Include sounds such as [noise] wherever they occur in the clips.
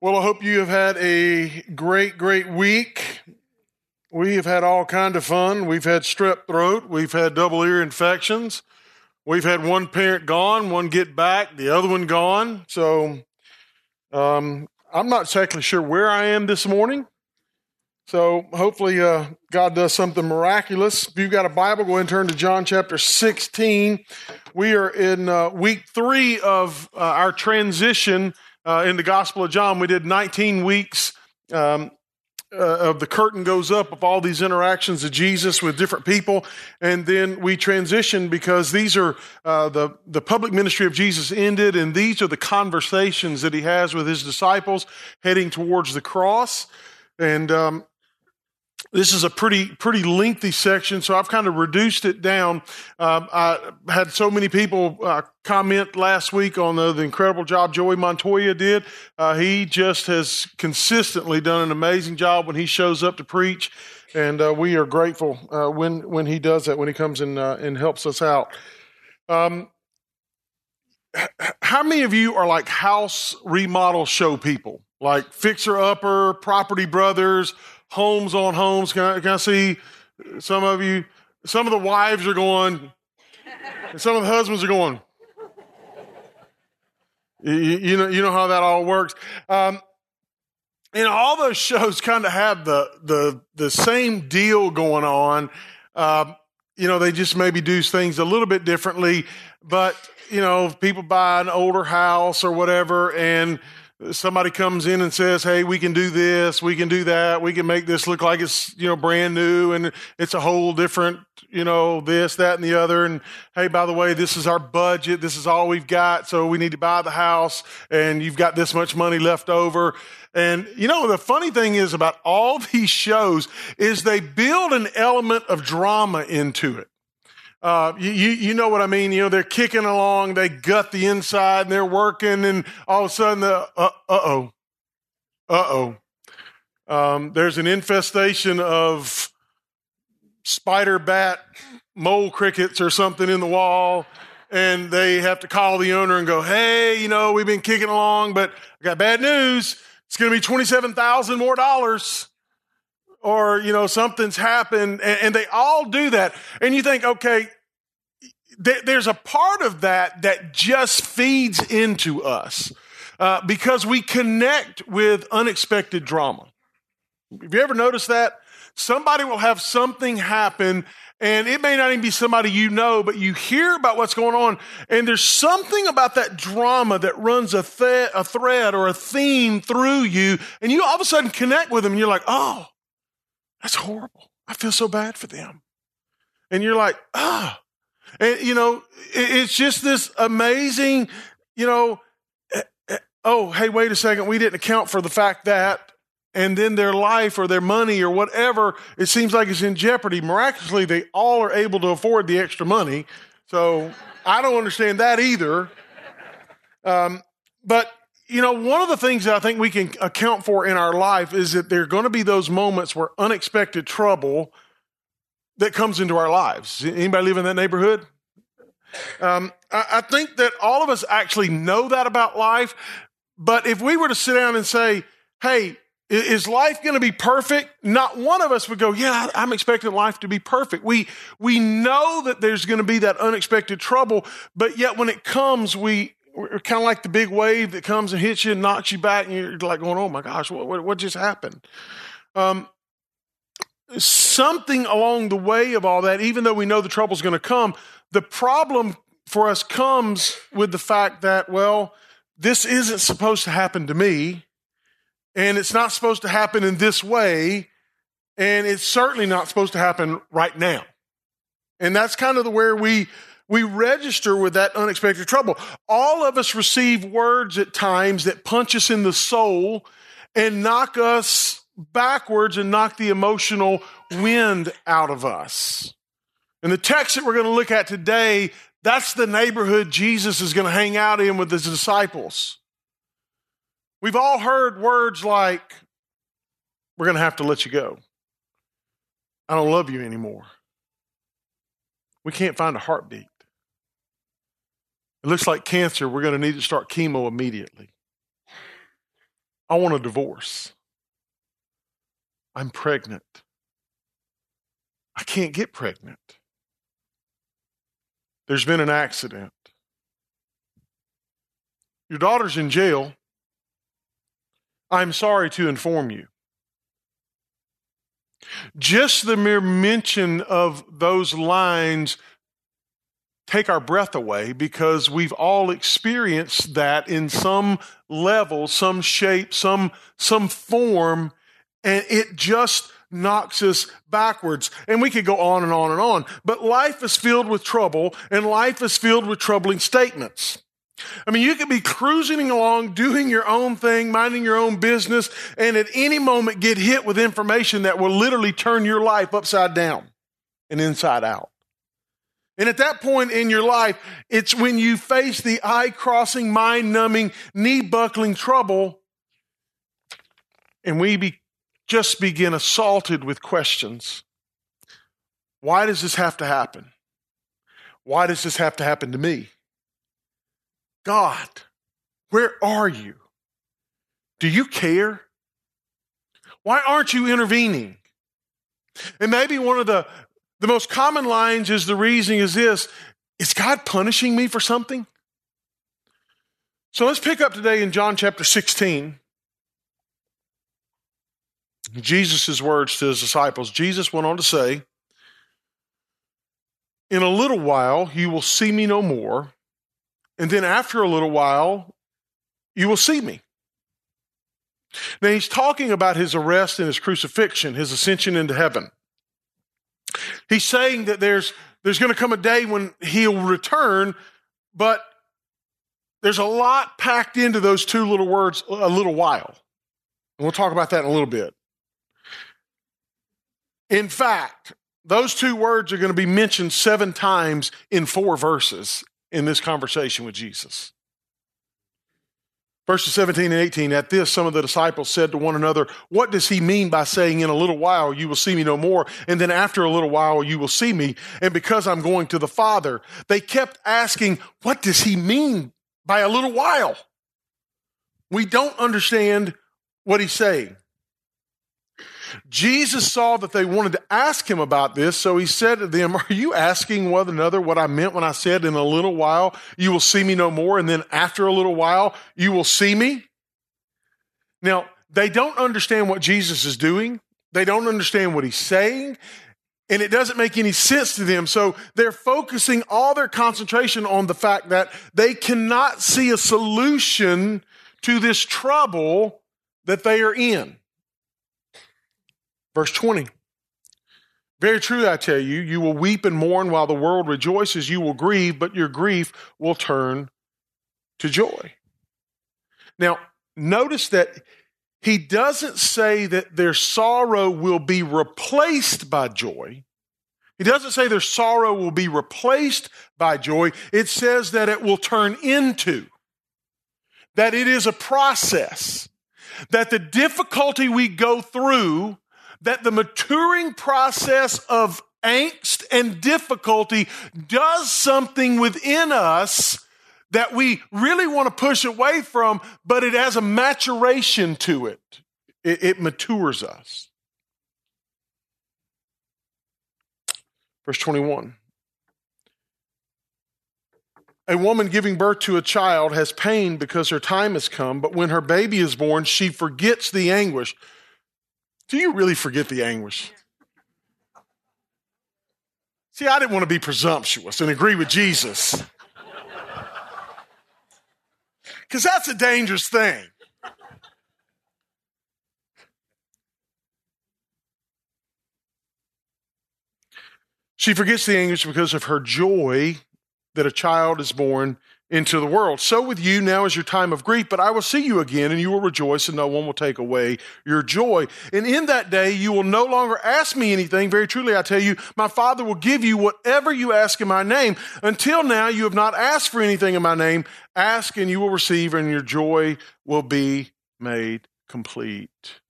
Well, I hope you have had a great, great week. We have had all kind of fun. We've had strep throat. We've had double ear infections. We've had one parent gone, one get back, the other one gone. So um, I'm not exactly sure where I am this morning. So hopefully uh, God does something miraculous. If you've got a Bible, go ahead and turn to John chapter 16. We are in uh, week three of uh, our transition uh, in the Gospel of John. We did 19 weeks um, uh, of the curtain goes up of all these interactions of Jesus with different people, and then we transition because these are uh, the the public ministry of Jesus ended, and these are the conversations that he has with his disciples heading towards the cross. And um, this is a pretty pretty lengthy section, so I've kind of reduced it down. Um, I had so many people uh, comment last week on the, the, incredible job Joey Montoya did. Uh, he just has consistently done an amazing job when he shows up to preach, and uh, we are grateful uh, when when he does that when he comes in uh, and helps us out. Um, how many of you are like house remodel show people, like fixer upper, property brothers? Homes on homes. Can I, can I see some of you? Some of the wives are going, and some of the husbands are going. You, you know, you know how that all works. Um, and all those shows kind of have the the the same deal going on. Uh, you know, they just maybe do things a little bit differently. But you know, people buy an older house or whatever, and somebody comes in and says, Hey, we can do this, we can do that, we can make this look like it's, you know, brand new and it's a whole different, you know, this, that, and the other. And hey, by the way, this is our budget. This is all we've got. So we need to buy the house and you've got this much money left over. And you know, the funny thing is about all [laughs] these shows is they build an element of drama into it. Uh, you, you know what I mean? You know, they're kicking along, they gut the inside and they're working and all of a sudden the, uh, uh-oh, uh-oh. Um, there's an infestation of spider bat mole crickets or something in the wall and they have to call the owner and go, Hey, you know, we've been kicking along, but I got bad news. It's going to be 27,000 more dollars or you know something's happened and, and, they all do that. And you think okay th- there's a part of that that just feeds into us uh, because we connect with unexpected drama. Have you ever noticed that? Somebody will have something happen and it may not even be somebody you know, but you hear about what's going on, and there's something about that drama that runs a, th- a thread or a theme through you, and you all of a sudden connect with them, and you're like, oh, that's horrible. I feel so bad for them. And you're like, ah. And, you know, it's just this amazing, you know, eh, eh, oh, hey, wait a second. We didn't account for the fact that, and then their life or their money or whatever, it seems like it's in jeopardy. Miraculously, they all are able to afford the extra money. So I don't understand that either. Um, but you know, one of the things that I think we can account for in our life is that there are going to be those moments where unexpected trouble that comes into our lives. Anybody live in that neighborhood? Um, I, I think that all of us actually know that about life. But if we were to sit down and say, hey, is life going to be perfect? Not one of us would go, yeah, I'm expecting life to be perfect. We, we know that there's going to be that unexpected trouble, but yet when it comes, we, we're kind of like the big wave that comes and hits you and knocks you back, and you're like going, "Oh my gosh, what what, what just happened?" Um, something along the way of all that, even though we know the trouble's going to come, the problem for us comes with the fact that, well, this isn't supposed to happen to me, and it's not supposed to happen in this way, and it's certainly not supposed to happen right now. And that's kind of the where we we register with that unexpected trouble. All of us receive words at times that punch us in the soul and knock us backwards and knock the emotional wind out of us. And the text that we're going to look at today, that's the neighborhood Jesus is going to hang out in with his disciples. We've all heard words like, we're going to have to let you go. I don't love you anymore. We can't find a heartbeat. It looks like cancer. We're going to need to start chemo immediately. I want a divorce. I'm pregnant. I can't get pregnant. There's been an accident. Your daughter's in jail. I'm sorry to inform you. Just the mere mention of those lines take our breath away because we've all experienced that in some level, some shape, some, some form, and it just knocks us backwards. And we could go on and on and on. But life is filled with trouble, and life is filled with troubling statements. I mean, you could be cruising along, doing your own thing, minding your own business, and at any moment get hit with information that will literally turn your life upside down and inside out. And at that point in your life, it's when you face the eye crossing, mind numbing, knee buckling trouble, and we be, just begin assaulted with questions. Why does this have to happen? Why does this have to happen to me? God, where are you? Do you care? Why aren't you intervening? And maybe one of the, the most common lines is the reasoning is this Is God punishing me for something? So let's pick up today in John chapter 16. Jesus' words to his disciples. Jesus went on to say, In a little while you will see me no more, and then after a little while you will see me. Now he's talking about his arrest and his crucifixion, his ascension into heaven. He's saying that there's, there's going to come a day when he'll return, but there's a lot packed into those two little words, a little while. And we'll talk about that in a little bit. In fact, those two words are going to be mentioned seven times in four verses in this conversation with Jesus. Verses 17 and 18, at this, some of the disciples said to one another, What does he mean by saying, In a little while you will see me no more, and then after a little while you will see me, and because I'm going to the Father? They kept asking, What does he mean by a little while? We don't understand what he's saying. Jesus saw that they wanted to ask him about this, so he said to them, Are you asking one another what I meant when I said, In a little while you will see me no more, and then after a little while you will see me? Now, they don't understand what Jesus is doing, they don't understand what he's saying. And it doesn't make any sense to them. So they're focusing all their concentration on the fact that they cannot see a solution to this trouble that they are in. Verse 20. Very true, I tell you, you will weep and mourn while the world rejoices. You will grieve, but your grief will turn to joy. Now, notice that he doesn't say that their sorrow will be replaced by joy. He doesn't say their sorrow will be replaced by joy. It says that it will turn into, that it is a process, that the difficulty we go through that the maturing process of angst and difficulty does something within us that we really want to push away from, but it has a maturation to it. It, it matures us. Verse 21. A woman giving birth to a child has pain because her time has come, but when her baby is born, she forgets the anguish do you really forget the anguish? See, I didn't want to be presumptuous and agree with Jesus. Because that's a dangerous thing. She forgets the anguish because of her joy that a child is born into the world. So with you now is your time of grief, but I will see you again and you will rejoice and no one will take away your joy. And in that day you will no longer ask me anything. Very truly I tell you, my father will give you whatever you ask in my name. Until now you have not asked for anything in my name. Ask and you will receive and your joy will be made complete.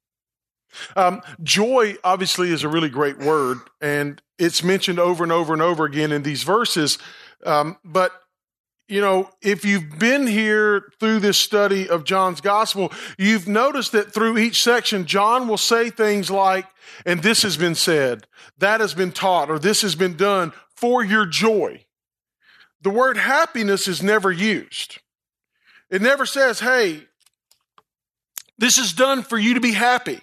Um, joy obviously is a really great word and it's mentioned over and over and over again in these verses. Um, but you know, if you've been here through this study of John's gospel, you've noticed that through each section, John will say things like, and this has been said, that has been taught, or this has been done for your joy. The word happiness is never used. It never says, hey, this is done for you to be happy.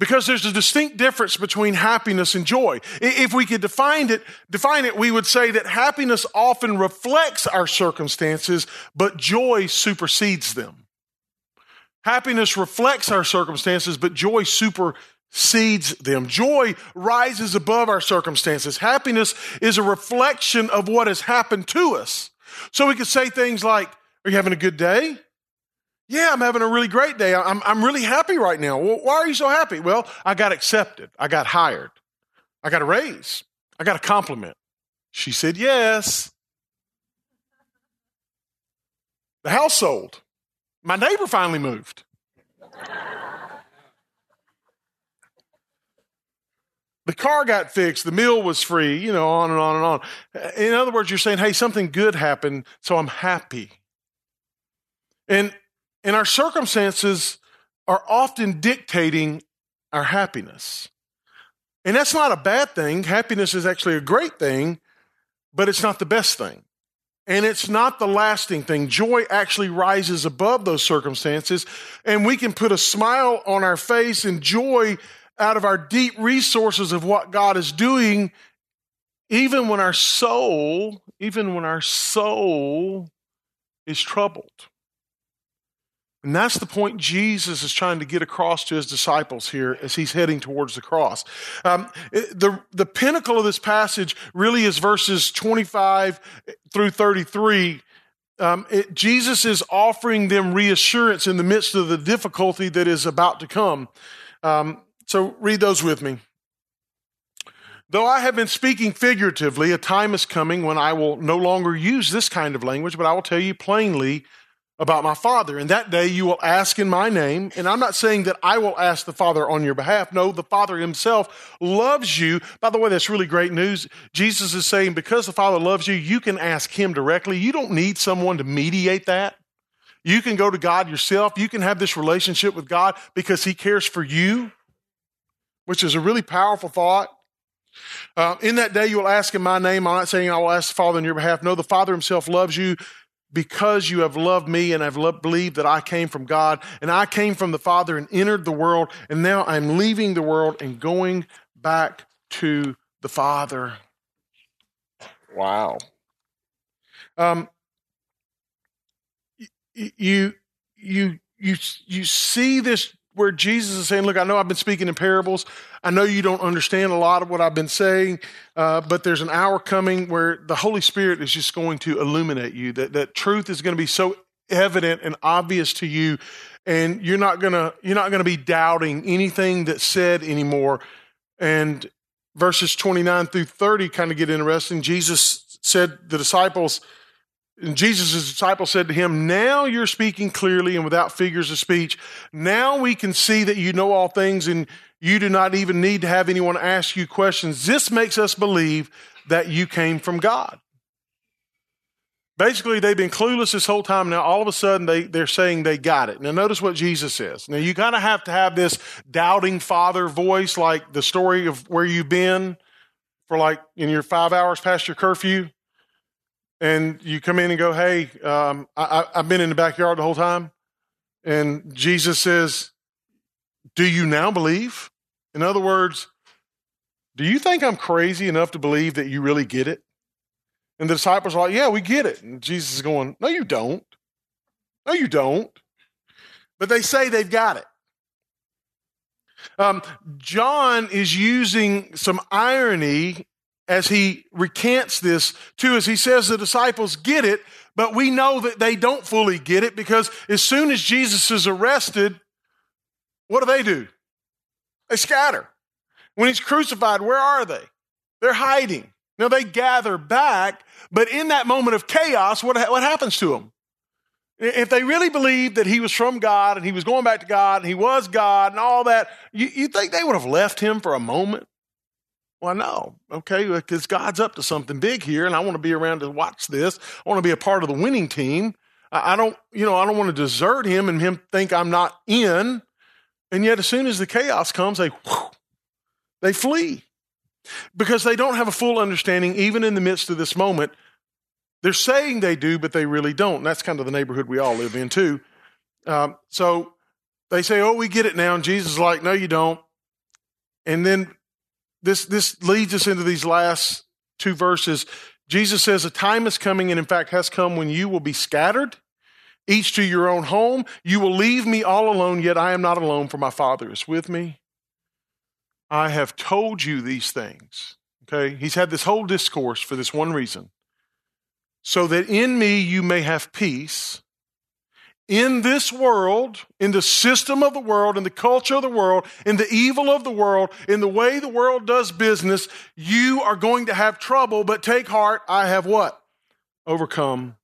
Because there's a distinct difference between happiness and joy. If we could define it, define it, we would say that happiness often reflects our circumstances, but joy supersedes them. Happiness reflects our circumstances, but joy supersedes them. Joy rises above our circumstances. Happiness is a reflection of what has happened to us. So we could say things like, Are you having a good day? Yeah, I'm having a really great day. I'm, I'm really happy right now. Well, why are you so happy? Well, I got accepted. I got hired. I got a raise. I got a compliment. She said yes. The house sold. My neighbor finally moved. the car got fixed. The meal was free, you know, on and on and on. In other words, you're saying, hey, something good happened, so I'm happy. And and our circumstances are often dictating our happiness. And that's not a bad thing. Happiness is actually a great thing, but it's not the best thing. And it's not the lasting thing. Joy actually rises above those circumstances, and we can put a smile on our face and joy out of our deep resources of what God is doing, even when our soul, even when our soul is troubled. And that's the point Jesus is trying to get across to his disciples here as he's heading towards the cross. Um, the, the pinnacle of this passage really is verses 25 through 33. Um, it, Jesus is offering them reassurance in the midst of the difficulty that is about to come. Um, so read those with me. Though I have been speaking figuratively, a time is coming when I will no longer use this kind of language, but I will tell you plainly about my Father. And that day you will ask in my name. And I'm not saying that I will ask the Father on your behalf. No, the Father himself loves you. By the way, that's really great news. Jesus is saying because the Father loves you, you can ask him directly. You don't need someone to mediate that. You can go to God yourself. You can have this relationship with God because he cares for you, which is a really powerful thought. Uh, in that day, you will ask in my name. I'm not saying I will ask the Father on your behalf. No, the Father himself loves you because you have loved me and have loved, believed that I came from God and I came from the Father and entered the world, and now I'm leaving the world and going back to the Father. Wow. Um, you, you, you, you see this where Jesus is saying, Look, I know I've been speaking in parables. I know you don't understand a lot of what I've been saying, uh, but there's an hour coming where the Holy Spirit is just going to illuminate you, that, that truth is going to be so evident and obvious to you, and you're not gonna you're not gonna be doubting anything that's said anymore. And verses 29 through 30 kind of get interesting. Jesus said the disciples, and Jesus' disciples said to him, Now you're speaking clearly and without figures of speech. Now we can see that you know all things and you do not even need to have anyone ask you questions. This makes us believe that you came from God. Basically, they've been clueless this whole time. Now, all of a sudden, they, they're saying they got it. Now, notice what Jesus says. Now, you kind of have to have this doubting father voice, like the story of where you've been for like in your five hours past your curfew and you come in and go, Hey, um, I, have been in the backyard the whole time. And Jesus says, Do you now believe? In other words, do you think I'm crazy enough to believe that you really get it? And the disciples are like, Yeah, we get it. And Jesus is going, No, you don't. No, you don't. But they say they've got it. Um, John is using some irony as he recants this too, as he says the disciples get it, but we know that they don't fully get it because as soon as Jesus is arrested, what do they do? They scatter. When he's crucified, where are they? They're hiding. Now they gather back, but in that moment of chaos, what, what happens to them? If they really believed that he was from God and he was going back to God and he was God and all that, you, you think they would have left him for a moment? Well, no. Okay, because God's up to something big here, and I want to be around to watch this. I want to be a part of the winning team. I don't, you know, I don't want to desert him and him think I'm not in. And yet, as soon as the chaos comes, they they flee because they don't have a full understanding, even in the midst of this moment. They're saying they do, but they really don't. And that's kind of the neighborhood we all live in, too. Um, so they say, "Oh, we get it now," and Jesus is like, "No, you don't." And then this this leads us into these last two verses. Jesus says, "A time is coming, and in fact has come, when you will be scattered, each to your own home. You will leave me all alone. Yet I am not alone, for my Father is with me. I have told you these things." Okay, he's had this whole discourse for this one reason, so that in me you may have peace in this world, in the system of the world, in the culture of the world, in the evil of the world, in the way the world does business, you are going to have trouble, but take heart, I have what? Overcome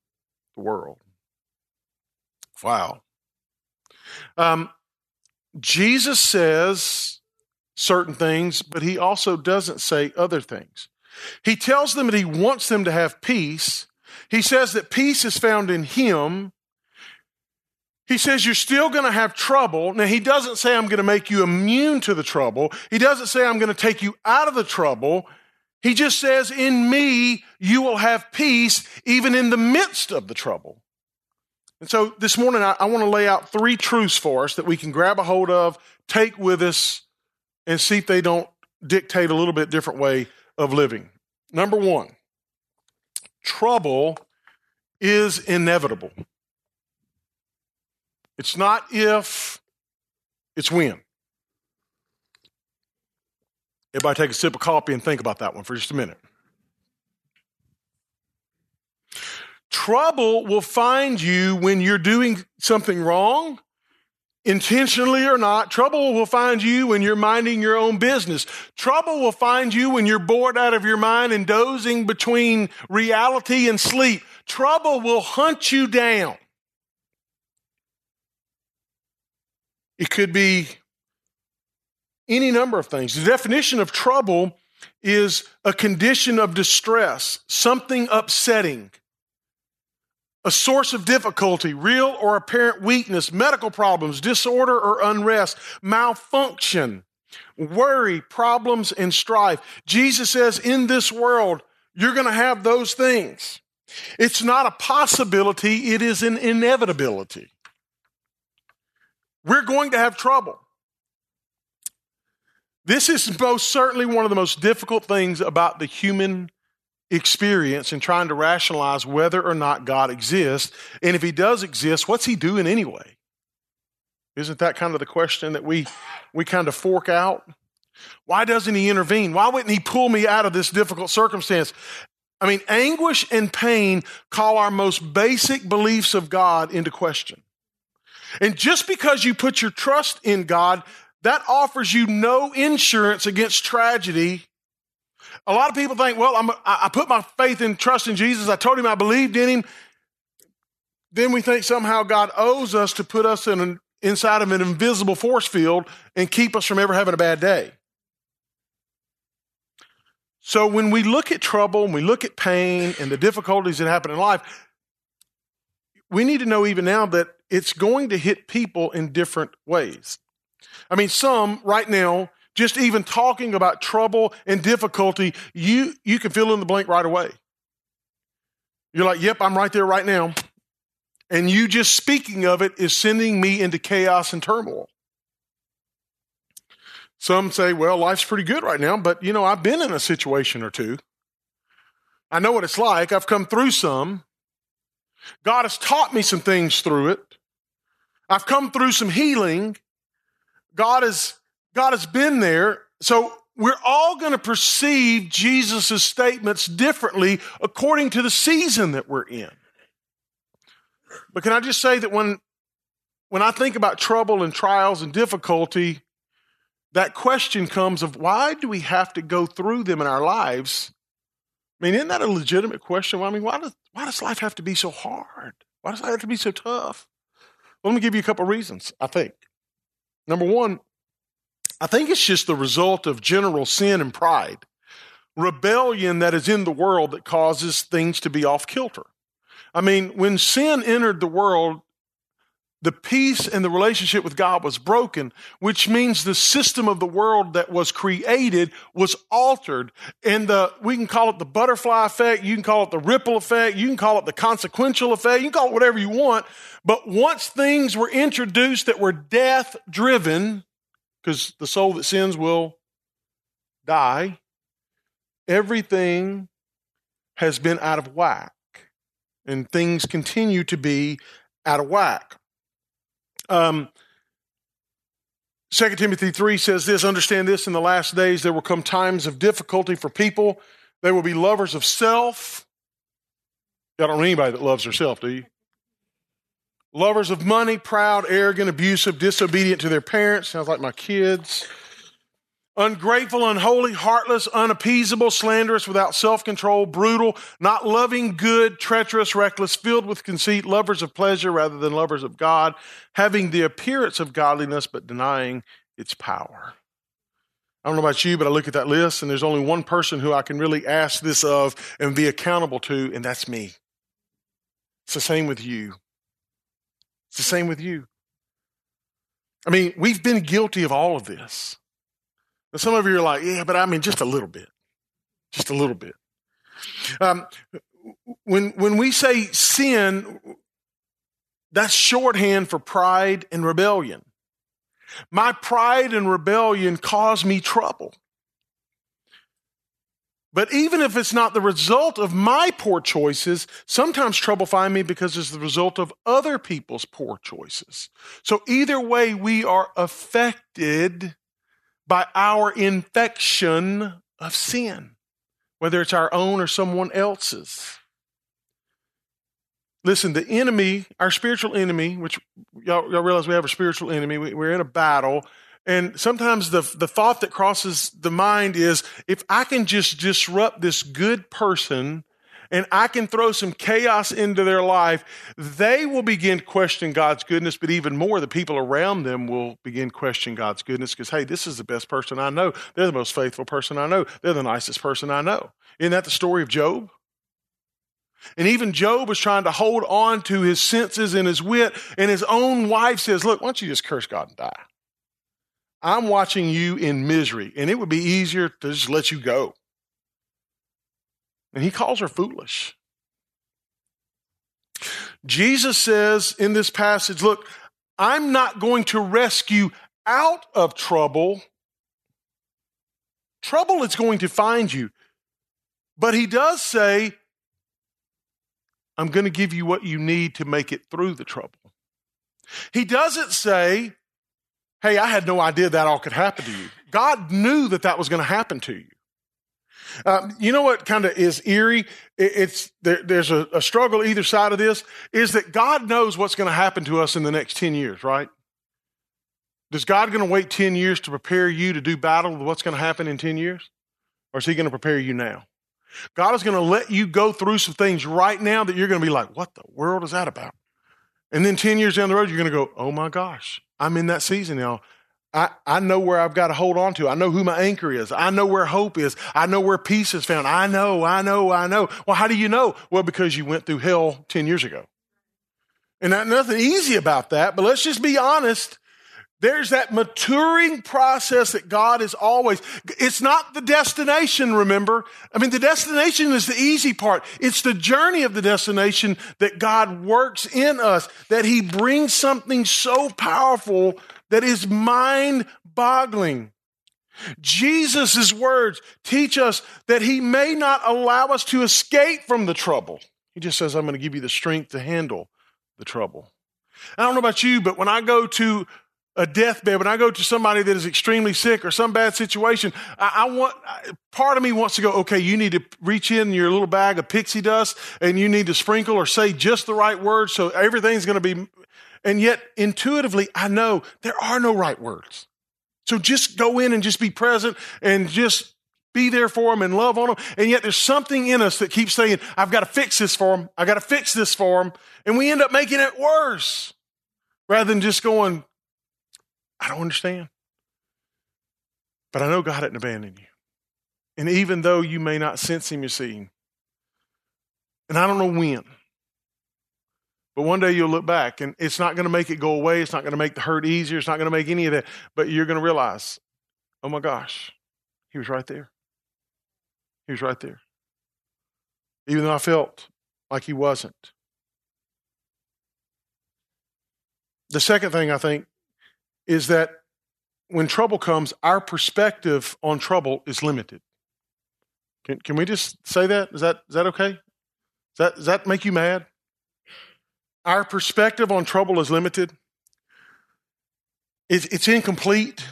the world. Wow. Um, Jesus says certain things, but he also doesn't say other things. He tells them that he wants them to have peace. He says that peace is found in him. He says you're still going to have trouble. Now, he doesn't say I'm going to make you immune to the trouble. He doesn't say I'm going to take you out of the trouble. He just says, in me, you will have peace even in the midst of the trouble. And so this morning, I, I want to lay out three truths for us that we can grab a hold of, take with us, and see if they don't dictate a little bit different way of living. Number one, trouble is inevitable. It's not if, it's when. Everybody take a sip of coffee and think about that one for just a minute. Trouble will find you when you're doing something wrong, intentionally or not. Trouble will find you when you're minding your own business. Trouble will find you when you're bored out of your mind and dozing between reality and sleep. Trouble will hunt you down. It could be any number of things. The definition of trouble is a condition of distress, something upsetting, a source of difficulty, real or apparent weakness, medical problems, disorder or unrest, malfunction, worry, problems, and strife. Jesus says, in this world, you're going to have those things. It's not a possibility, it is an inevitability. We're going to have trouble. This is most certainly one of the most difficult things about the human experience in trying to rationalize whether or not God exists. And if he does exist, what's he doing anyway? Isn't that kind of the question that we, we kind of fork out? Why doesn't he intervene? Why wouldn't he pull me out of this difficult circumstance? I mean, anguish and pain call our most basic beliefs of God into question. And just because you put your trust in God, that offers you no insurance against tragedy. A lot of people think, well, I'm, I put my faith and trust in Jesus. I told him I believed in him. Then we think somehow God owes us to put us in an, inside of an invisible force field and keep us from ever having a bad day. So when we look at trouble and we look at pain and the difficulties that happen in life, we need to know even now that it's going to hit people in different ways. I mean, some right now, just even talking about trouble and difficulty, you, you can fill in the blank right away. You're like, yep, I'm right there right now. And you just speaking of it is sending me into chaos and turmoil. Some say, well, life's pretty good right now, but you know, I've been in a situation or two. I know what it's like. I've come through some. God has taught me some things through it. I've come through some healing. God has, God has been there. So we're all going to perceive Jesus' statements differently according to the season that we're in. But can I just say that when, when I think about trouble and trials and difficulty, that question comes of why do we have to go through them in our lives? I mean, isn't that a legitimate question? I mean, why does, why does life have to be so hard? Why does life have to be so tough? Well, let me give you a couple of reasons, I think. Number one, I think it's just the result of general sin and pride. rebellion that is in the world that causes things to be off kilter. I mean, when sin entered the world, the peace and the relationship with God was broken, which means the system of the world that was created was altered. And the, we can call it the butterfly effect. You can call it the ripple effect. You can call it the consequential effect. You can call it whatever you want. But once things were introduced that were death driven, because the soul that sins will die, everything has been out of whack. And things continue to be out of whack. Um, 2 Timothy 3 says this Understand this, in the last days there will come times of difficulty for people. They will be lovers of self. Y'all don't know anybody that loves herself, do you? Lovers of money, proud, arrogant, abusive, disobedient to their parents. Sounds like my kids ungrateful, unholy, heartless, unappeasable, slanderous, without self control, brutal, not loving good, treacherous, reckless, filled with conceit, lovers of pleasure rather than lovers of God, having the appearance of godliness but denying its power. I don't know about you, but I look at that list and there's only one person who I can really ask this of and be accountable to, and that's me. It's the same with you. It's the same with you. I mean, we've been guilty of all of this. Some of you are like, yeah, but I mean, just a little bit. Just a little bit. Um, when, when we say sin, that's shorthand for pride and rebellion. My pride and rebellion cause me trouble. But even if it's not the result of my poor choices, sometimes trouble find me because it's the result of other people's poor choices. So either way, we are affected by our infection of sin, whether it's our own or someone else's. Listen, the enemy, our spiritual enemy, which y'all, y'all realize we have a spiritual enemy, we, we're in a battle. And sometimes the, the thought that crosses the mind is if I can just disrupt this good person and I can throw some chaos into their life, they will begin to question God's goodness, but even more, the people around them will begin questioning God's goodness because, hey, this is the best person I know. They're the most faithful person I know. They're the nicest person I know. Isn't that the story of Job? And even Job was trying to hold on to his senses and his wit, and his own wife says, Look, why don't you just curse God and die? I'm watching you in misery, and it would be easier to just let you go. And he calls her foolish. Jesus says in this passage, Look, I'm not going to rescue out of trouble. Trouble is going to find you. But he does say, I'm going to give you what you need to make it through the trouble. He doesn't say, Hey, I had no idea that all could happen to you. God knew that that was going to happen to you. Um, you know what kind of is eerie? it's there, there's a, a struggle either side of this. Is that God knows what's going to happen to us in the next ten years, right? Is God going to wait ten years to prepare you to do battle with what's going to happen in ten years, or is He going to prepare you now? God is going to let you go through some things right now that you're going to be like, "What the world is that about?" And then ten years down the road, you're going to go, "Oh my gosh, I'm in that season now." I, I know where I've got to hold on to. I know who my anchor is. I know where hope is. I know where peace is found. I know, I know, I know. Well, how do you know? Well, because you went through hell 10 years ago. And not, nothing easy about that, but let's just be honest. There's that maturing process that God is always, it's not the destination, remember? I mean, the destination is the easy part. It's the journey of the destination that God works in us, that He brings something so powerful that is mind boggling. Jesus' words teach us that he may not allow us to escape from the trouble. He just says, I'm going to give you the strength to handle the trouble. I don't know about you, but when I go to a deathbed, when I go to somebody that is extremely sick or some bad situation, I, I, want, part of me wants to go, okay, you need to reach in your little bag of pixie dust and you need to sprinkle or say just the right words so everything's going to be and yet, intuitively, I know there are no right words. So just go in and just be present and just be there for them and love on them. And yet, there's something in us that keeps saying, I've got to fix this for them. I've got to fix this for them. And we end up making it worse rather than just going, I don't understand. But I know God hadn't abandoned you. And even though you may not sense him, you see him. And I don't know when. But one day you'll look back and it's not going to make it go away. It's not going to make the hurt easier. It's not going to make any of that. But you're going to realize, oh my gosh, he was right there. He was right there. Even though I felt like he wasn't. The second thing I think is that when trouble comes, our perspective on trouble is limited. Can, can we just say that? Is that, is that okay? Does that, does that make you mad? Our perspective on trouble is limited. It's, it's incomplete.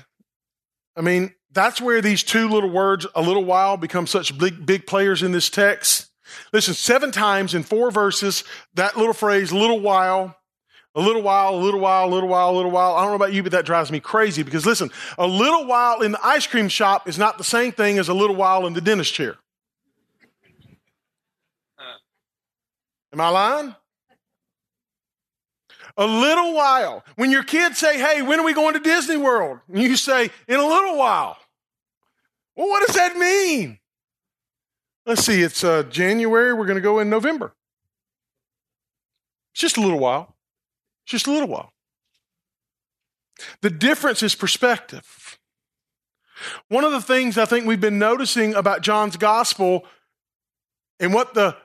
I mean, that's where these two little words, a little while, become such big, big players in this text. Listen, seven times in four verses, that little phrase, little while, a little while, a little while, a little while, a little while. I don't know about you, but that drives me crazy because listen, a little while in the ice cream shop is not the same thing as a little while in the dentist chair. Am I lying? A little while. When your kids say, Hey, when are we going to Disney World? And you say, In a little while. Well, what does that mean? Let's see, it's uh, January. We're going to go in November. It's just a little while. Just a little while. The difference is perspective. One of the things I think we've been noticing about John's gospel and what the,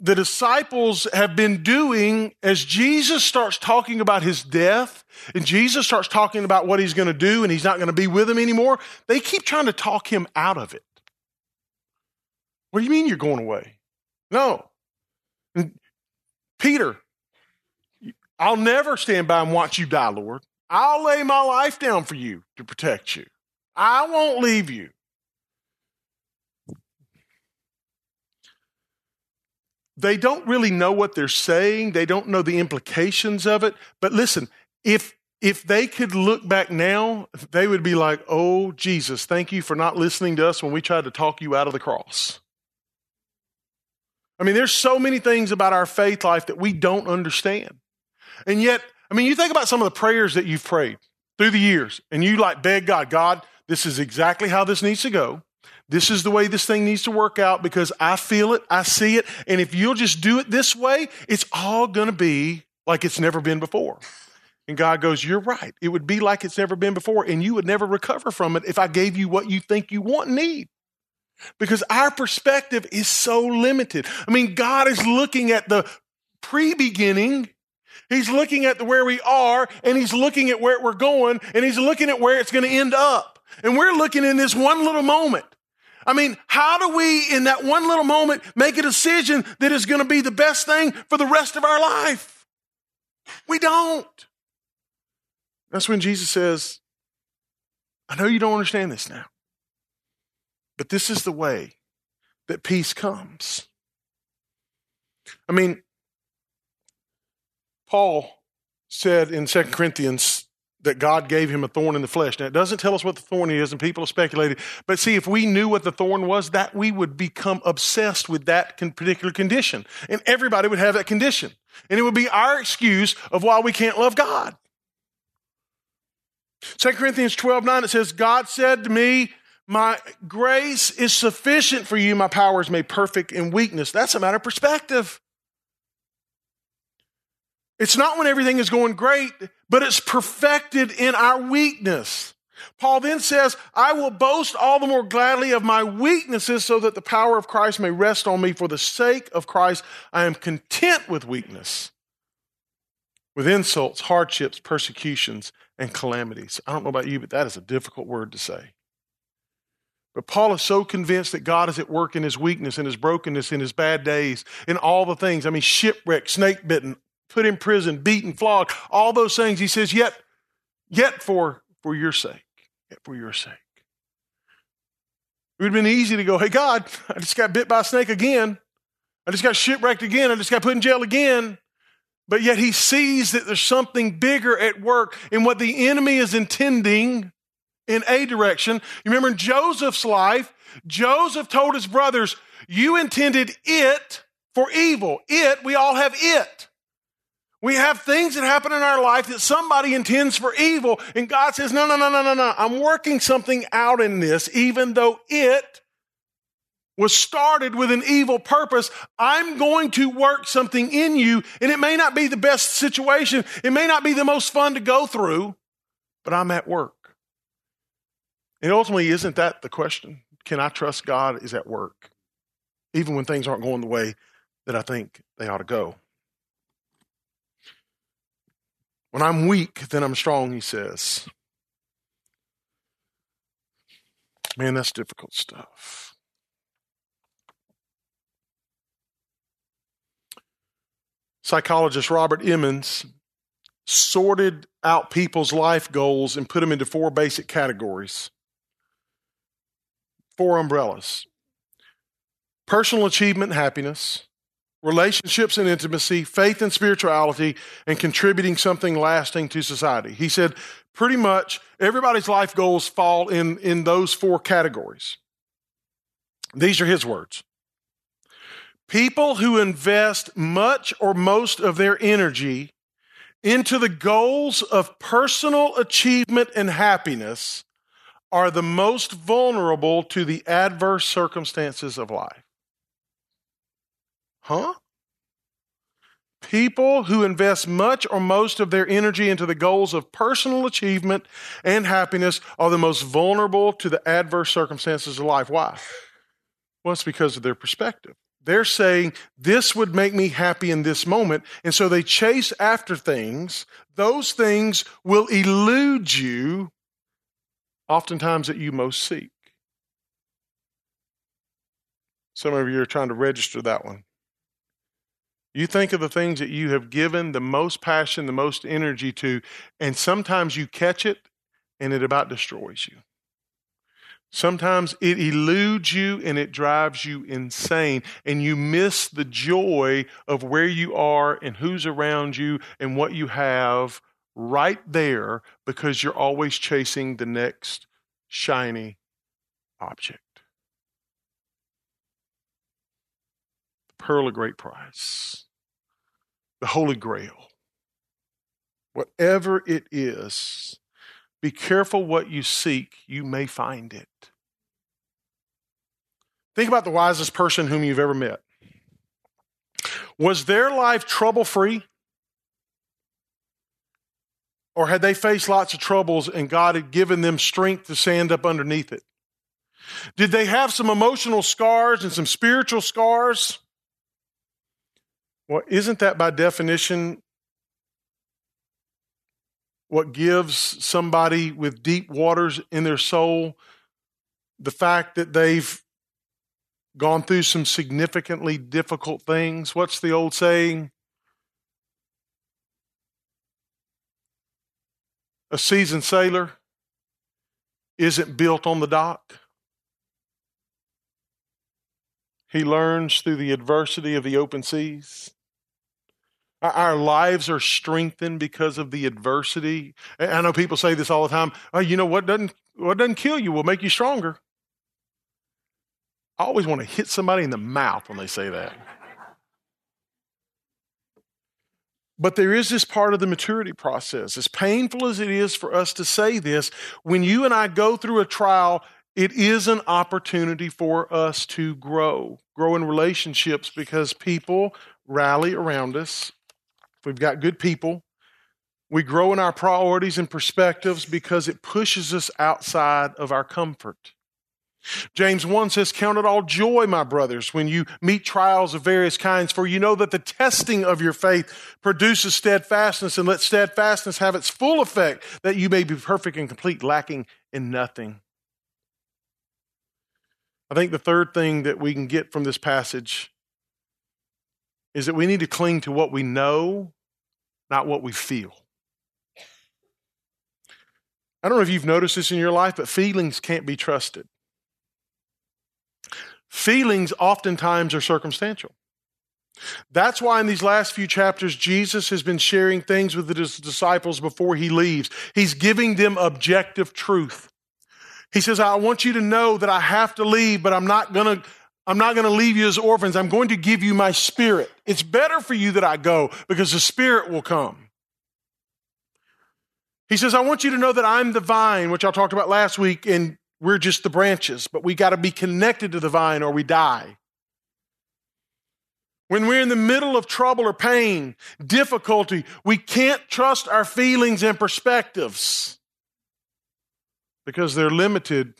the disciples have been doing as Jesus starts talking about his death and Jesus starts talking about what he's going to do and he's not going to be with them anymore, they keep trying to talk him out of it. What do you mean you're going away? No. And Peter, I'll never stand by and watch you die, Lord. I'll lay my life down for you to protect you. I won't leave you. They don't really know what they're saying. They don't know the implications of it. But listen, if if they could look back now, they would be like, "Oh Jesus, thank you for not listening to us when we tried to talk you out of the cross." I mean, there's so many things about our faith life that we don't understand. And yet, I mean, you think about some of the prayers that you've prayed through the years, and you like beg God, God, this is exactly how this needs to go. This is the way this thing needs to work out because I feel it, I see it, and if you'll just do it this way, it's all going to be like it's never been before. And God goes, You're right. It would be like it's never been before, and you would never recover from it if I gave you what you think you want and need. Because our perspective is so limited. I mean, God is looking at the pre beginning He's looking at where we are and he's looking at where we're going and he's looking at where it's going to end up. And we're looking in this one little moment. I mean, how do we in that one little moment make a decision that is going to be the best thing for the rest of our life? We don't. That's when Jesus says, I know you don't understand this now, but this is the way that peace comes. I mean, Paul said in 2 Corinthians that God gave him a thorn in the flesh. Now, it doesn't tell us what the thorn is, and people have speculated. But see, if we knew what the thorn was, that we would become obsessed with that particular condition. And everybody would have that condition. And it would be our excuse of why we can't love God. 2 Corinthians 12 9, it says, God said to me, My grace is sufficient for you, my power is made perfect in weakness. That's a matter of perspective. It's not when everything is going great, but it's perfected in our weakness. Paul then says, I will boast all the more gladly of my weaknesses so that the power of Christ may rest on me. For the sake of Christ, I am content with weakness, with insults, hardships, persecutions, and calamities. I don't know about you, but that is a difficult word to say. But Paul is so convinced that God is at work in his weakness, in his brokenness, in his bad days, in all the things. I mean, shipwrecked, snake bitten, put in prison, beaten, flogged, all those things. He says, yet, yet for, for your sake, yet for your sake. It would have been easy to go, hey, God, I just got bit by a snake again. I just got shipwrecked again. I just got put in jail again. But yet he sees that there's something bigger at work in what the enemy is intending in a direction. You remember in Joseph's life, Joseph told his brothers, You intended it for evil. It, we all have it. We have things that happen in our life that somebody intends for evil, and God says, No, no, no, no, no, no. I'm working something out in this, even though it was started with an evil purpose, I'm going to work something in you, and it may not be the best situation. It may not be the most fun to go through, but I'm at work. And ultimately, isn't that the question? Can I trust God is at work, even when things aren't going the way that I think they ought to go? When I'm weak, then I'm strong, he says. Man, that's difficult stuff. Psychologist Robert Emmons sorted out people's life goals and put them into four basic categories, four umbrellas personal achievement happiness, relationships and intimacy, faith and spirituality, and contributing something lasting to society. He said pretty much everybody's life goals fall in, in those four categories. These are his words. People who invest much or most of their energy into the goals of personal achievement and happiness are the most vulnerable to the adverse circumstances of life. Huh? People who invest much or most of their energy into the goals of personal achievement and happiness are the most vulnerable to the adverse circumstances of life. Why? Well, it's because of their perspective. They're saying, This would make me happy in this moment. And so they chase after things. Those things will elude you, oftentimes, that you most seek. Some of you are trying to register that one. You think of the things that you have given the most passion, the most energy to, and sometimes you catch it and it about destroys you. Sometimes it eludes you and it drives you insane, and you miss the joy of where you are and who's around you and what you have right there because you're always chasing the next shiny object. The pearl of great price, the Holy Grail, whatever it is be careful what you seek, you may find it. Think about the wisest person whom you've ever met. Was their life trouble free? Or had they faced lots of troubles and God had given them strength to stand up underneath it? Did they have some emotional scars and some spiritual scars? Well, isn't that by definition what gives somebody with deep waters in their soul the fact that they've gone through some significantly difficult things. What's the old saying? A seasoned sailor isn't built on the dock. He learns through the adversity of the open seas. Our lives are strengthened because of the adversity. I know people say this all the time. Oh, you know what doesn't what doesn't kill you will make you stronger. I always want to hit somebody in the mouth when they say that. But there is this part of the maturity process. As painful as it is for us to say this, when you and I go through a trial, it is an opportunity for us to grow, grow in relationships because people rally around us We've got good people. We grow in our priorities and perspectives because it pushes us outside of our comfort. James 1 says, Count it all joy, my brothers, when you meet trials of various kinds, for you know that the testing of your faith produces steadfastness, and let steadfastness have its full effect, that you may be perfect and complete, lacking in nothing. I think the third thing that we can get from this passage is that we need to cling to what we know not what we feel. I don't know if you've noticed this in your life, but feelings can't be trusted. Feelings oftentimes are circumstantial. That's why in these last few chapters, Jesus has been sharing things with his disciples before he leaves. He's giving them objective truth. He says, I want you to know that I have to leave, but I'm not going to I'm not going to leave you as orphans. I'm going to give you my spirit. It's better for you that I go because the spirit will come. He says, I want you to know that I'm the vine, which I talked about last week, and We're just the branches, but we got to be connected to the vine or we die. When we're in the middle of trouble or pain, difficulty, we can't trust our feelings and perspectives because they're limited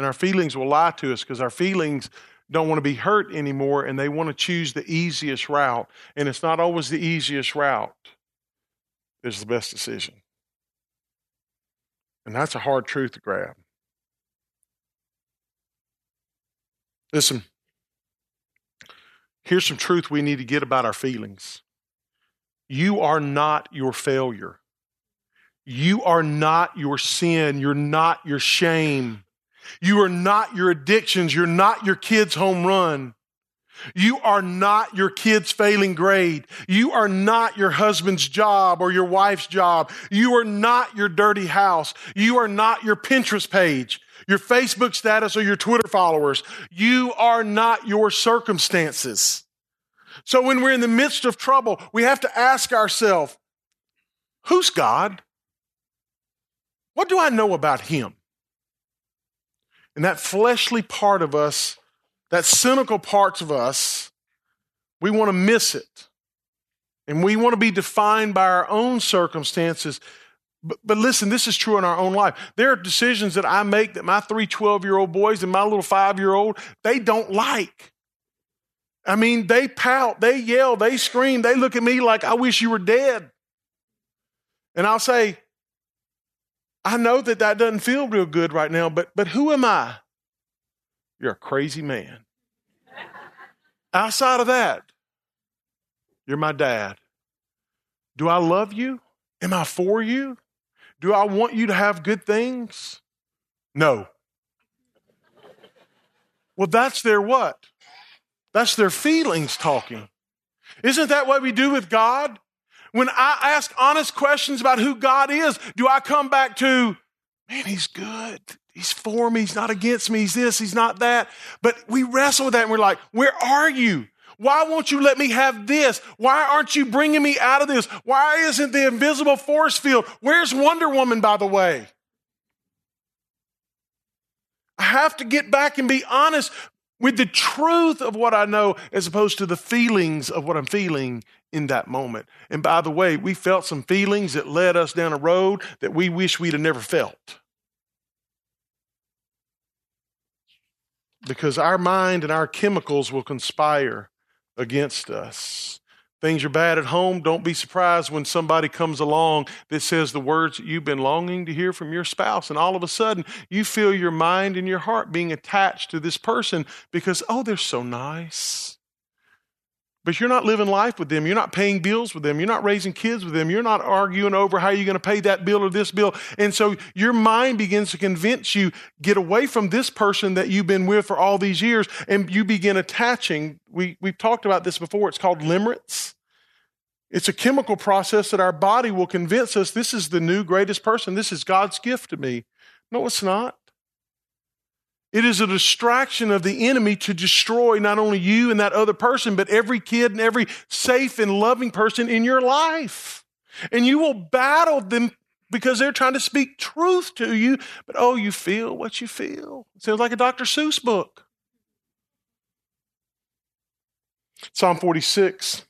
and our feelings will lie to us because our feelings don't want to be hurt anymore and they want to choose the easiest route. And it's not always the easiest route, it's the best decision. And that's a hard truth to grab. Listen, here's some truth we need to get about our feelings. You are not your failure. You are not your sin. You're not your shame. You are not your addictions. You're not your kid's home run. You are not your kid's failing grade. You are not your husband's job or your wife's job. You are not your dirty house. You are not your Pinterest page, your Facebook status, or your Twitter followers. You are not your circumstances. So when we're in the midst of trouble, we have to ask ourselves, who's God? What do I know about him? And that fleshly part of us, that cynical parts of us, we want to miss it. And we want to be defined by our own circumstances. But, but listen, this is true in our own life. There are decisions that I make that my three 12 year old boys and my little five year old, they don't like. I mean, they pout, they yell, they scream, they look at me like, I wish you were dead. And I'll say, I know that that doesn't feel real good right now, but, but who am I? You're a crazy man. Outside of that, you're my dad. Do I love you? Am I for you? Do I want you to have good things? No. Well, that's their what? That's their feelings talking. Isn't that what we do with God? When I ask honest questions about who God is, do I come back to, man, he's good. He's for me. He's not against me. He's this. He's not that. But we wrestle with that and we're like, where are you? Why won't you let me have this? Why aren't you bringing me out of this? Why isn't the invisible force field? Where's Wonder Woman, by the way? I have to get back and be honest with the truth of what I know as opposed to the feelings of what I'm feeling in that moment. And by the way, we felt some feelings that led us down a road that we wish we'd have never felt. Because our mind and our chemicals will conspire against us. Things are bad at home. Don't be surprised when somebody comes along that says the words that you've been longing to hear from your spouse. And all of a sudden, you feel your mind and your heart being attached to this person because, oh, they're so nice. But you're not living life with them. You're not paying bills with them. You're not raising kids with them. You're not arguing over how you're going to pay that bill or this bill. And so your mind begins to convince you get away from this person that you've been with for all these years and you begin attaching. We, we've talked about this before. It's called limerence. It's a chemical process that our body will convince us this is the new greatest person. This is God's gift to me. No, it's not. It is a distraction of the enemy to destroy not only you and that other person, but every kid and every safe and loving person in your life. And you will battle them because they're trying to speak truth to you, but oh, you feel what you feel. It sounds like a Dr. Seuss book. Psalm 46.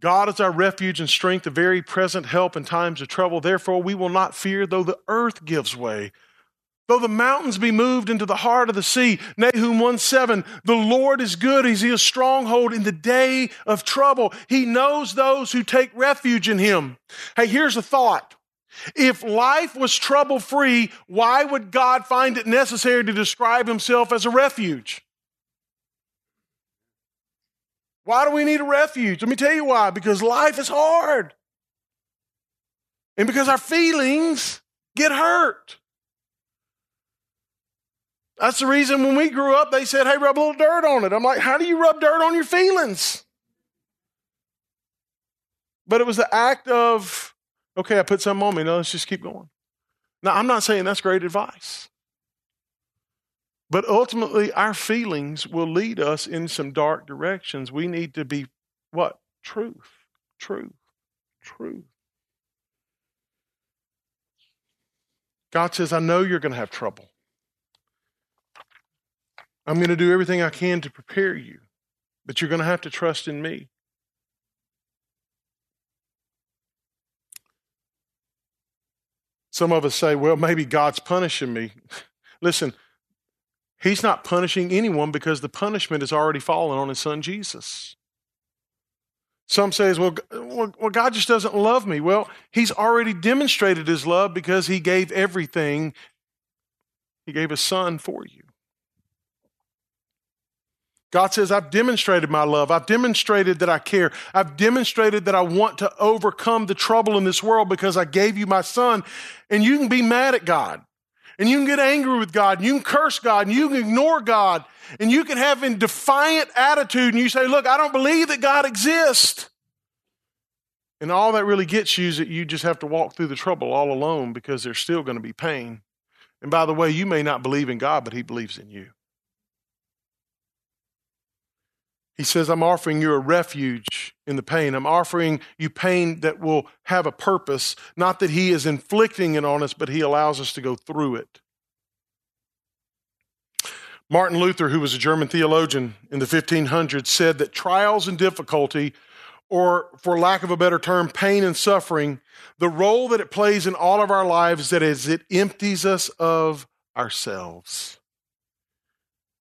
God is our refuge and strength, a very present help in times of trouble. Therefore, we will not fear though the earth gives way Though the mountains be moved into the heart of the sea, Nahum 1 7, the Lord is good. He's a stronghold in the day of trouble. He knows those who take refuge in him. Hey, here's a thought. If life was trouble free, why would God find it necessary to describe himself as a refuge? Why do we need a refuge? Let me tell you why. Because life is hard. And because our feelings get hurt. That's the reason when we grew up, they said, hey, rub a little dirt on it. I'm like, how do you rub dirt on your feelings? But it was the act of, okay, I put something on me. Now let's just keep going. Now, I'm not saying that's great advice. But ultimately, our feelings will lead us in some dark directions. We need to be what? Truth, truth, truth. God says, I know you're going to have trouble. I'm going to do everything I can to prepare you, but you're going to have to trust in me. Some of us say, well, maybe God's punishing me. [laughs] Listen, He's not punishing anyone because the punishment has already fallen on His Son Jesus. Some says, well, well, God just doesn't love me. Well, He's already demonstrated His love because He gave everything. He gave His Son for you. God says, I've demonstrated my love. I've demonstrated that I care. I've demonstrated that I want to overcome the trouble in this world because I gave you my son. And you can be mad at God. And you can get angry with God. And you can curse God. And you can ignore God. And you can have a defiant attitude. And you say, Look, I don't believe that God exists. And all that really gets you is that you just have to walk through the trouble all alone because there's still going to be pain. And by the way, you may not believe in God, but He believes in you. He says, I'm offering you a refuge in the pain. I'm offering you pain that will have a purpose, not that He is inflicting it on us, but He allows us to go through it. Martin Luther, who was a German theologian in the 1500s, said that trials and difficulty, or for lack of a better term, pain and suffering, the role that it plays in all of our lives that is it empties us of ourselves.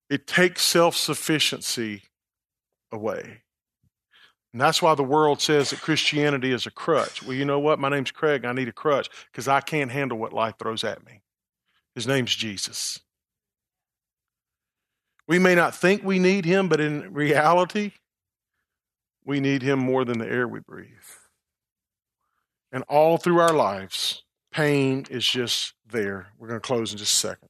It takes self sufficiency away. And that's why the world says that Christianity is a crutch. Well, you know what? My name's Craig. I need a crutch because I can't handle what life throws at me. His name's Jesus. We may not think we need him, but in reality, we need him more than the air we breathe. And all through our lives, pain is just there. We're going to close in just a second.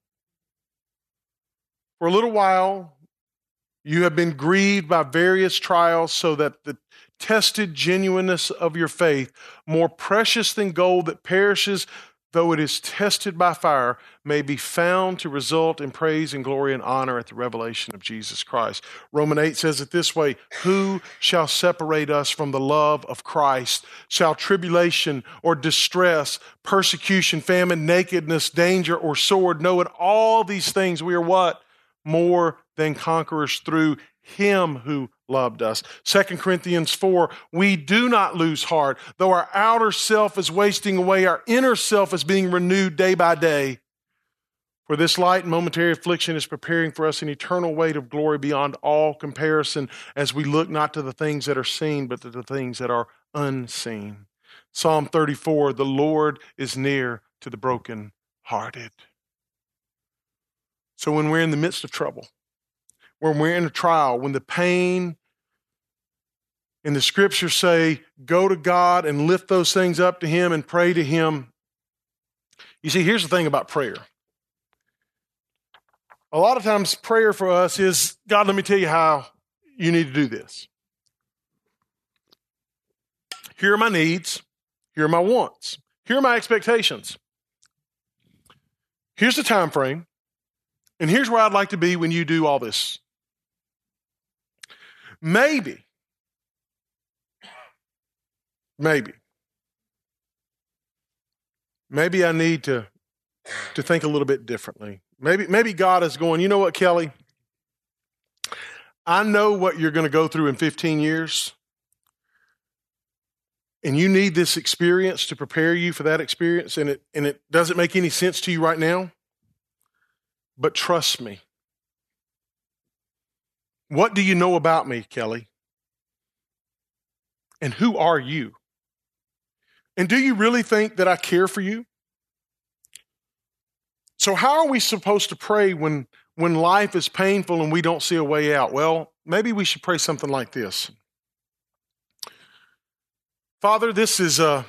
for a little while, you have been grieved by various trials, so that the tested genuineness of your faith, more precious than gold that perishes, though it is tested by fire, may be found to result in praise and glory and honor at the revelation of Jesus Christ. Romans 8 says it this way Who shall separate us from the love of Christ? Shall tribulation or distress, persecution, famine, nakedness, danger, or sword? No, in all these things we are what? More than conquerors through him who loved us. 2 Corinthians 4, we do not lose heart. Though our outer self is wasting away, our inner self is being renewed day by day. For this light and momentary affliction is preparing for us an eternal weight of glory beyond all comparison as we look not to the things that are seen, but to the things that are unseen. Psalm 34, the Lord is near to the broken-hearted. So when we're in the midst of trouble, when we're in a trial, when the pain and the scriptures say, go to God and lift those things up to Him and pray to Him. You see, here's the thing about prayer. A lot of times, prayer for us is God, let me tell you how you need to do this. Here are my needs. Here are my wants. Here are my expectations. Here's the time frame. And here's where I'd like to be when you do all this. Maybe, maybe, maybe I need to, to think a little bit differently. Maybe, maybe God is going, you know what, Kelly? I know what you're going to go through in 15 years. And you need this experience to prepare you for that experience, and it, and it doesn't make any sense to you right now. But trust me. What do you know about me, Kelly? And who are you? And do you really think that I care for you? So, how are we supposed to pray when, when life is painful and we don't see a way out? Well, maybe we should pray something like this Father, this is uh,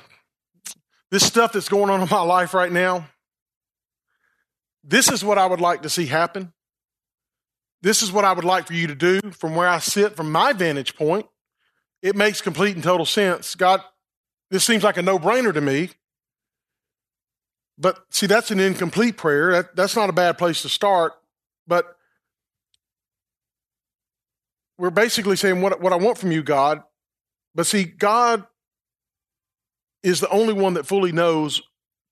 this stuff that's going on in my life right now. This is what I would like to see happen. This is what I would like for you to do from where I sit, from my vantage point. It makes complete and total sense. God, this seems like a no brainer to me. But see, that's an incomplete prayer. That, that's not a bad place to start. But we're basically saying what, what I want from you, God. But see, God is the only one that fully knows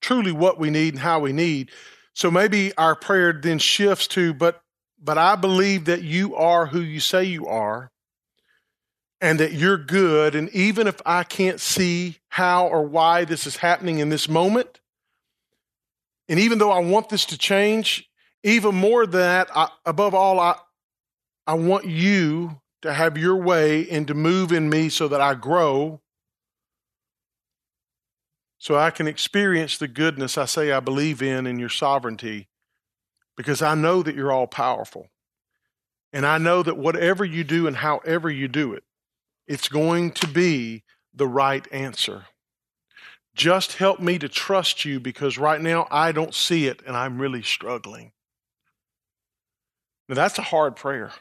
truly what we need and how we need. So maybe our prayer then shifts to, but but I believe that you are who you say you are and that you're good. And even if I can't see how or why this is happening in this moment, and even though I want this to change, even more than that, I, above all, I, I want you to have your way and to move in me so that I grow, so I can experience the goodness I say I believe in in your sovereignty, because I know that you're all powerful. And I know that whatever you do and however you do it, it's going to be the right answer. Just help me to trust you because right now I don't see it and I'm really struggling. Now, that's a hard prayer.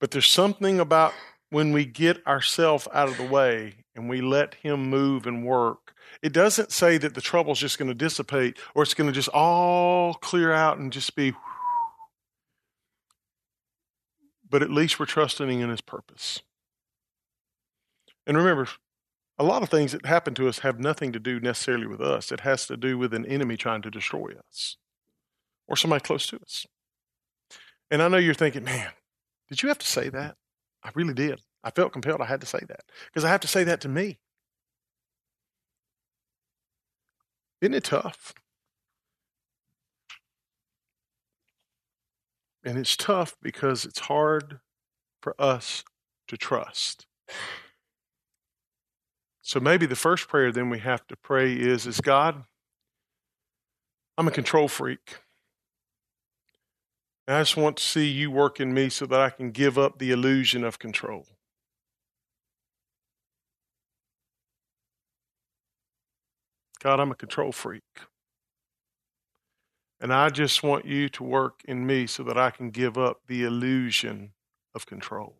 But there's something about when we get ourselves out of the way and we let Him move and work. It doesn't say that the trouble's just going to dissipate or it's going to just all clear out and just be. But at least we're trusting in His purpose. And remember, a lot of things that happen to us have nothing to do necessarily with us. It has to do with an enemy trying to destroy us or somebody close to us. And I know you're thinking, man, did you have to say that? I really did. I felt compelled I had to say that because I have to say that to me. Isn't it tough? And it's tough because it's hard for us to trust. So maybe the first prayer then we have to pray is is God, I'm a control freak. And I just want to see you work in me so that I can give up the illusion of control. God, I'm a control freak. And I just want you to work in me so that I can give up the illusion of control.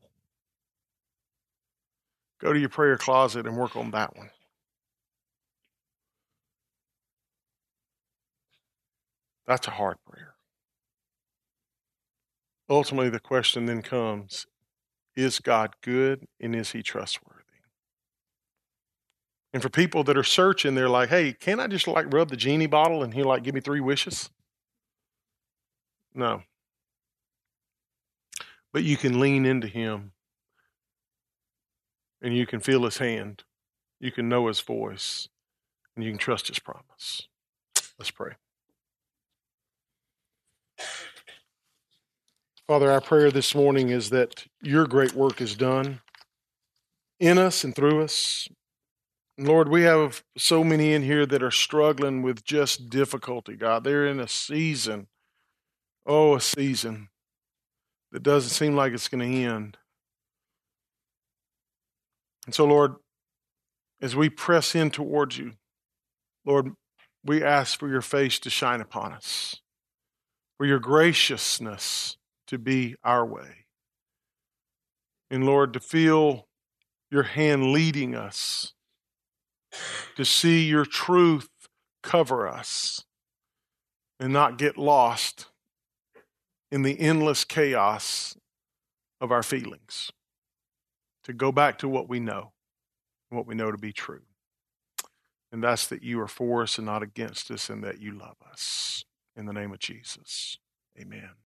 Go to your prayer closet and work on that one. That's a hard prayer. Ultimately, the question then comes is God good and is he trustworthy? And for people that are searching, they're like, hey, can't I just like rub the genie bottle and he'll like give me three wishes? No. But you can lean into him and you can feel his hand, you can know his voice, and you can trust his promise. Let's pray. Father, our prayer this morning is that your great work is done in us and through us. Lord, we have so many in here that are struggling with just difficulty, God. They're in a season, oh, a season that doesn't seem like it's going to end. And so, Lord, as we press in towards you, Lord, we ask for your face to shine upon us, for your graciousness to be our way. And Lord, to feel your hand leading us, to see your truth cover us, and not get lost in the endless chaos of our feelings to go back to what we know, what we know to be true. And that's that you are for us and not against us, and that you love us. In the name of Jesus, amen.